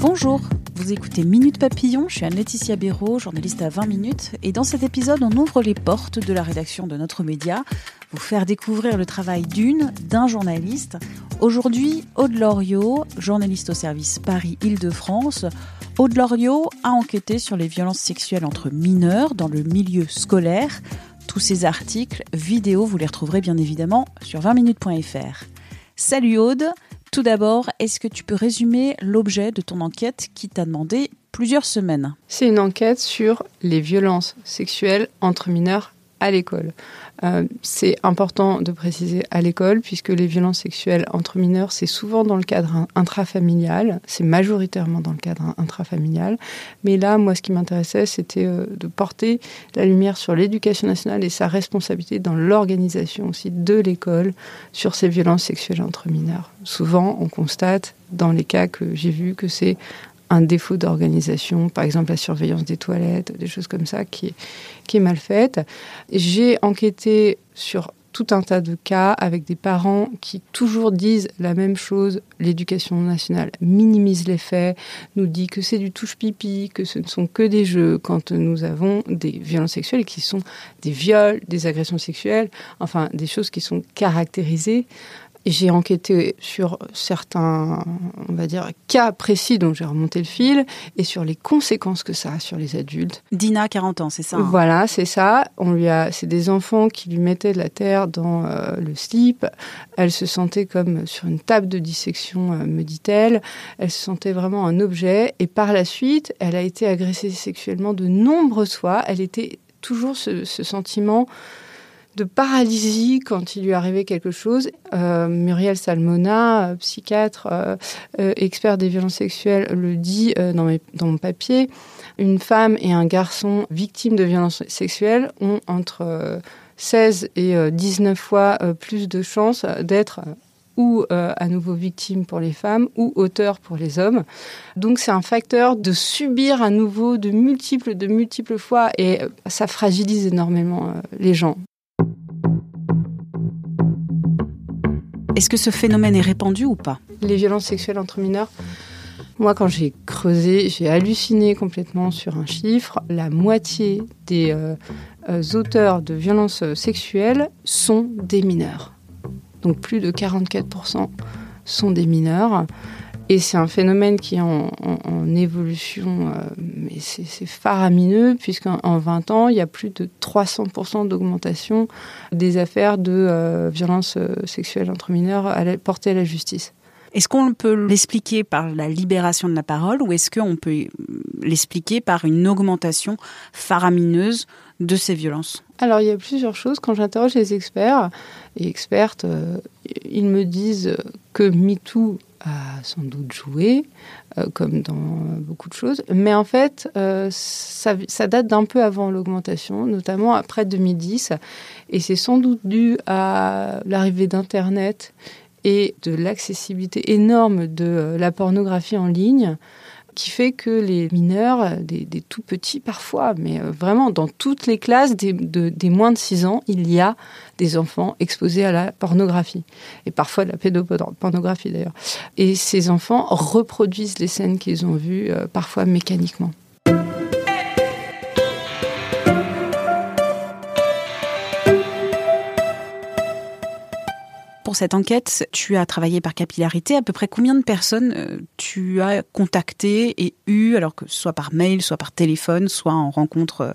Bonjour, vous écoutez Minute Papillon, je suis Anne-Laetitia Béraud, journaliste à 20 minutes, et dans cet épisode, on ouvre les portes de la rédaction de notre média, vous faire découvrir le travail d'une, d'un journaliste. Aujourd'hui, Aude Loriot, journaliste au service Paris-Île-de-France. Aude Loriot a enquêté sur les violences sexuelles entre mineurs dans le milieu scolaire. Tous ces articles, vidéos, vous les retrouverez bien évidemment sur 20minutes.fr. Salut Aude, tout d'abord, est-ce que tu peux résumer l'objet de ton enquête qui t'a demandé plusieurs semaines? C'est une enquête sur les violences sexuelles entre mineurs à l'école. Euh, c'est important de préciser à l'école, puisque les violences sexuelles entre mineurs, c'est souvent dans le cadre intrafamilial, c'est majoritairement dans le cadre intrafamilial. Mais là, moi, ce qui m'intéressait, c'était euh, de porter la lumière sur l'éducation nationale et sa responsabilité dans l'organisation aussi de l'école sur ces violences sexuelles entre mineurs. Souvent, on constate dans les cas que j'ai vus que c'est un défaut d'organisation, par exemple la surveillance des toilettes, des choses comme ça qui qui est mal faite. J'ai enquêté sur tout un tas de cas avec des parents qui toujours disent la même chose. L'éducation nationale minimise les faits, nous dit que c'est du touche-pipi, que ce ne sont que des jeux quand nous avons des violences sexuelles qui sont des viols, des agressions sexuelles, enfin des choses qui sont caractérisées j'ai enquêté sur certains, on va dire, cas précis dont j'ai remonté le fil et sur les conséquences que ça a sur les adultes. Dina, 40 ans, c'est ça hein? Voilà, c'est ça. On lui a, c'est des enfants qui lui mettaient de la terre dans euh, le slip. Elle se sentait comme sur une table de dissection, euh, me dit-elle. Elle se sentait vraiment un objet. Et par la suite, elle a été agressée sexuellement de nombreuses fois. Elle était toujours ce, ce sentiment de paralysie quand il lui arrivait quelque chose. Euh, Muriel Salmona, euh, psychiatre, euh, expert des violences sexuelles, le dit dans, mon papier. Une femme et un garçon victimes de violences sexuelles ont entre 16 et 19 fois plus de chances d'être ou à nouveau victimes pour les femmes ou auteurs pour les hommes. Donc c'est un facteur de subir à nouveau de multiples, de multiples fois et ça fragilise énormément les gens. Est-ce que ce phénomène est répandu ou pas Les violences sexuelles entre mineurs moi, quand j'ai creusé, j'ai halluciné complètement sur un chiffre. La moitié des euh, euh, auteurs de violences sexuelles sont des mineurs. Donc plus de 44% sont des mineurs. Et c'est un phénomène qui est en, évolution, euh, mais c'est faramineux, puisqu'en 20 ans, il y a plus de 300% d'augmentation des affaires de euh, violences euh, sexuelles entre mineurs portées à la justice. Est-ce qu'on peut l'expliquer par la libération de la parole ou est-ce qu'on peut l'expliquer par une augmentation faramineuse de ces violences? Alors, il y a plusieurs choses. Quand j'interroge les experts et expertes, ils me disent que MeToo a sans doute joué, euh, comme dans beaucoup de choses. Mais en fait, euh, ça, date d'un peu avant l'augmentation, notamment après 2010. Et c'est sans doute dû à l'arrivée d'Internet et de l'accessibilité énorme de euh, la pornographie en ligne qui fait que les mineurs, des, des tout petits parfois, mais vraiment dans toutes les classes des, de, des moins de 6 ans, il y a des enfants exposés à la pornographie, et parfois de la pédopornographie d'ailleurs. Et ces enfants reproduisent les scènes qu'ils ont vues, euh, parfois mécaniquement. Pour cette enquête, tu as travaillé par capillarité. À peu près combien de personnes euh, tu as contacté et eu, alors que soit par mail, soit par téléphone, soit en rencontre euh,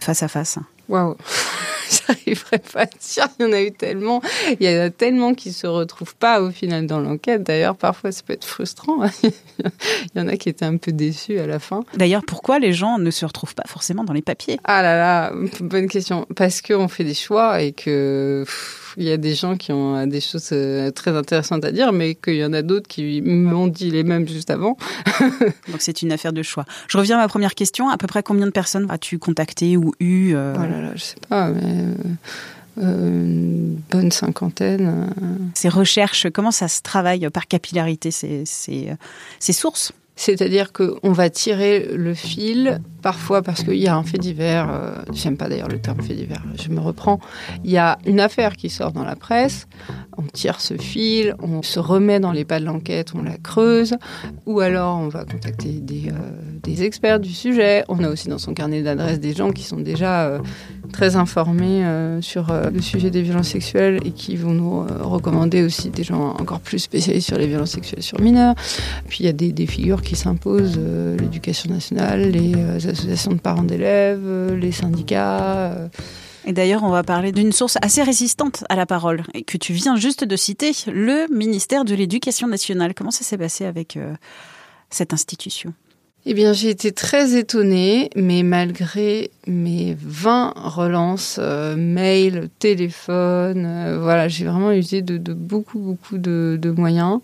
face à face? Waouh J'arriverais pas à dire, il y en a eu tellement. Il y en a tellement qui se retrouvent pas au final dans l'enquête. D'ailleurs, parfois, ça peut être frustrant. il y en a qui étaient un peu déçus à la fin. D'ailleurs, pourquoi les gens ne se retrouvent pas forcément dans les papiers? Ah là là, bonne question. Parce qu'on fait des choix et que il y a des gens qui ont des choses très intéressantes à dire, mais qu'il y en a d'autres qui m'ont dit les mêmes juste avant. Donc c'est une affaire de choix. Je reviens à ma première question. À peu près combien de personnes as-tu contacté ou eu euh... Oh là là, je sais pas, mais une bonne cinquantaine. Ces recherches, comment ça se travaille par capillarité, ces, ces, ces sources? C'est-à-dire qu'on va tirer le fil, parfois parce qu'il y a un fait divers, euh, j'aime pas d'ailleurs le terme fait divers, je me reprends, il y a une affaire qui sort dans la presse, on tire ce fil, on se remet dans les pas de l'enquête, on la creuse, ou alors on va contacter des, euh, experts du sujet, on a aussi dans son carnet d'adresses des gens qui sont déjà euh, très informés sur le sujet des violences sexuelles et qui vont nous recommander aussi des gens encore plus spécialisés sur les violences sexuelles sur mineurs. Puis il y a des, figures qui s'imposent, euh, l'éducation nationale, les euh, associations de parents d'élèves, euh, les syndicats. Et d'ailleurs, on va parler d'une source assez résistante à la parole, et que tu viens juste de citer, le ministère de l'Éducation nationale. Comment ça s'est passé avec cette institution? Eh bien, j'ai été très étonnée, mais malgré mes 20 relances, mail, téléphone, voilà, j'ai vraiment usé de, beaucoup, beaucoup de, moyens.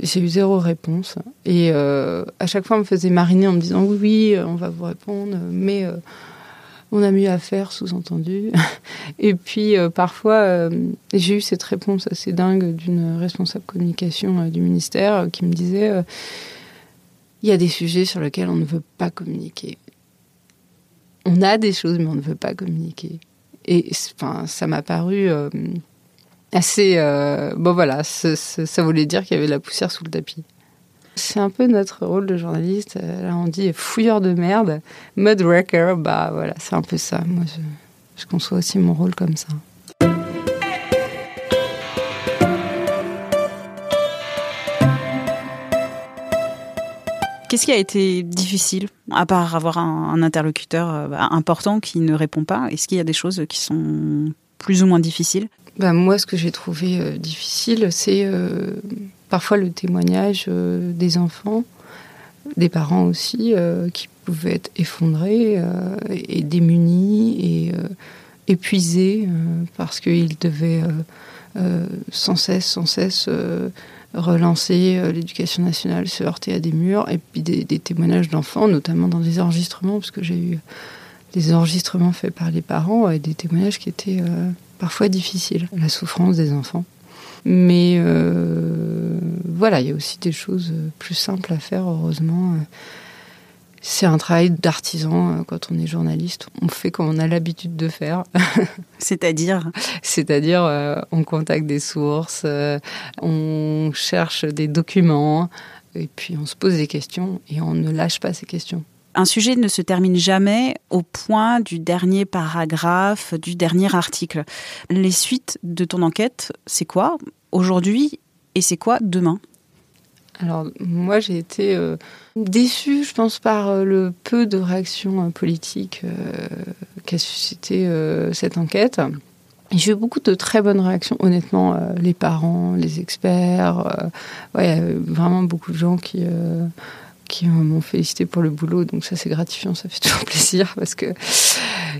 J'ai eu zéro réponse. Et euh, à chaque fois, on me faisait mariner en me disant oui, oui, euh, on va vous répondre, mais euh, on a mieux à faire, sous-entendu. et puis, parfois, j'ai eu cette réponse assez dingue d'une responsable communication du ministère qui me disait il y a des sujets sur lesquels on ne veut pas communiquer. On a des choses, mais on ne veut pas communiquer. Et enfin, ça m'a paru assez. Euh, bon, voilà, ça voulait dire qu'il y avait de la poussière sous le tapis. C'est un peu notre rôle de journaliste. Là, on dit fouilleur de merde, wrecker. Bah voilà, c'est un peu ça. Moi, je conçois aussi mon rôle comme ça. Qu'est-ce qui a été difficile, à part avoir un, interlocuteur euh, bah, important qui ne répond pas? Est-ce qu'il y a des choses qui sont plus ou moins difficiles? Bah, Moi, ce que j'ai trouvé euh, difficile, c'est euh, parfois le témoignage des enfants, des parents aussi, qui pouvaient être effondrés et démunis et épuisés parce qu'ils devaient sans cesse, sans cesse relancer l'éducation nationale, se heurter à des murs, et puis des, témoignages d'enfants, notamment dans des enregistrements, parce que j'ai eu des enregistrements faits par les parents et des témoignages qui étaient parfois difficile, la souffrance des enfants. Mais euh, voilà, il y a aussi des choses plus simples à faire, heureusement. C'est un travail d'artisan euh, quand on est journaliste. On fait comme on a l'habitude de faire. C'est-à-dire C'est-à-dire, euh, on contacte des sources, on cherche des documents, et puis on se pose des questions et on ne lâche pas ces questions un sujet ne se termine jamais au point du dernier paragraphe, du dernier article. Les suites de ton enquête, c'est quoi aujourd'hui et c'est quoi demain? Alors moi j'ai été euh, déçue, je pense, par euh, le peu de réactions euh, politiques qu'a suscité cette enquête. J'ai eu beaucoup de très bonnes réactions, honnêtement, les parents, les experts, ouais, vraiment beaucoup de gens qui qui m'ont félicité pour le boulot. Donc ça, c'est gratifiant, ça fait toujours plaisir parce que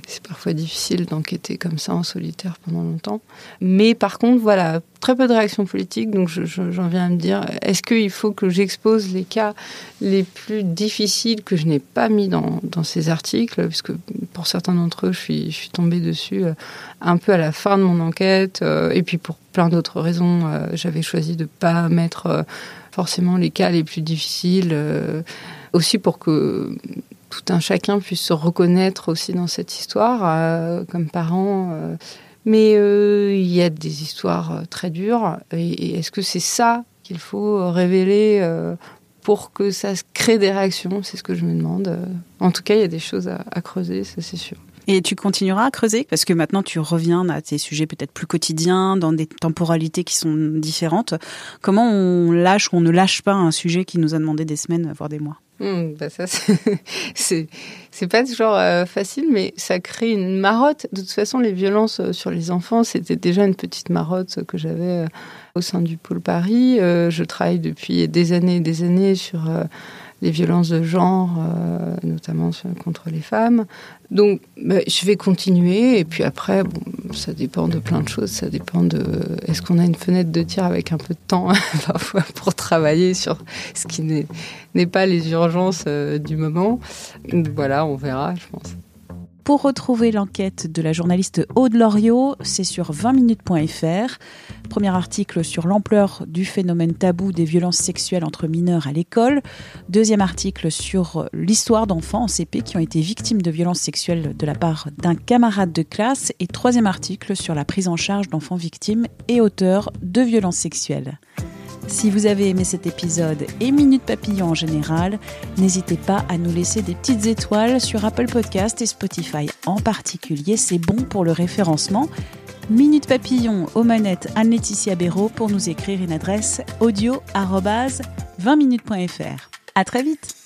c'est parfois difficile d'enquêter comme ça en solitaire pendant longtemps. Mais par contre, voilà, très peu de réactions politiques. Donc j'en viens à me dire, est-ce qu'il faut que j'expose les cas les plus difficiles que je n'ai pas mis dans, ces articles? Puisque pour certains d'entre eux, je suis, je suis tombée dessus euh, un peu à la fin de mon enquête. Euh, et puis pour plein d'autres raisons, euh, j'avais choisi de ne pas mettre forcément les cas les plus difficiles, euh, aussi pour que tout un chacun puisse se reconnaître aussi dans cette histoire, euh, comme parent. Euh. mais il y a des histoires très dures. Et, est-ce que c'est ça qu'il faut révéler pour que ça crée des réactions? C'est ce que je me demande. En tout cas, il y a des choses à creuser, ça c'est sûr. Et tu continueras à creuser parce que maintenant tu reviens à tes sujets peut-être plus quotidiens, dans des temporalités qui sont différentes. Comment on lâche ou on ne lâche pas un sujet qui nous a demandé des semaines, voire des mois? Mmh, bah ça, c'est, pas toujours euh, facile, mais ça crée une marotte. De toute façon, les violences euh, sur les enfants, c'était déjà une petite marotte que j'avais euh, au sein du pôle Paris. je travaille depuis des années et des années sur les violences de genre, euh, contre les femmes. Donc, bah, je vais continuer. Et puis après, ça dépend de plein de choses. Ça dépend de est-ce qu'on a une fenêtre de tir avec un peu de temps parfois pour travailler sur ce qui n'est pas les urgences euh, du moment. Voilà, on verra, je pense. Pour retrouver l'enquête de la journaliste Aude Loriot, c'est sur 20minutes.fr. Premier article sur l'ampleur du phénomène tabou des violences sexuelles entre mineurs à l'école. Deuxième article sur l'histoire d'enfants en CP qui ont été victimes de violences sexuelles de la part d'un camarade de classe. Et troisième article sur la prise en charge d'enfants victimes et auteurs de violences sexuelles. Si vous avez aimé cet épisode et Minute Papillon en général, n'hésitez pas à nous laisser des petites étoiles sur Apple Podcast et Spotify en particulier. C'est bon pour le référencement. Minute Papillon aux manettes Anne-Laetitia Béraud pour nous écrire une adresse audio 20minutes.fr. À très vite!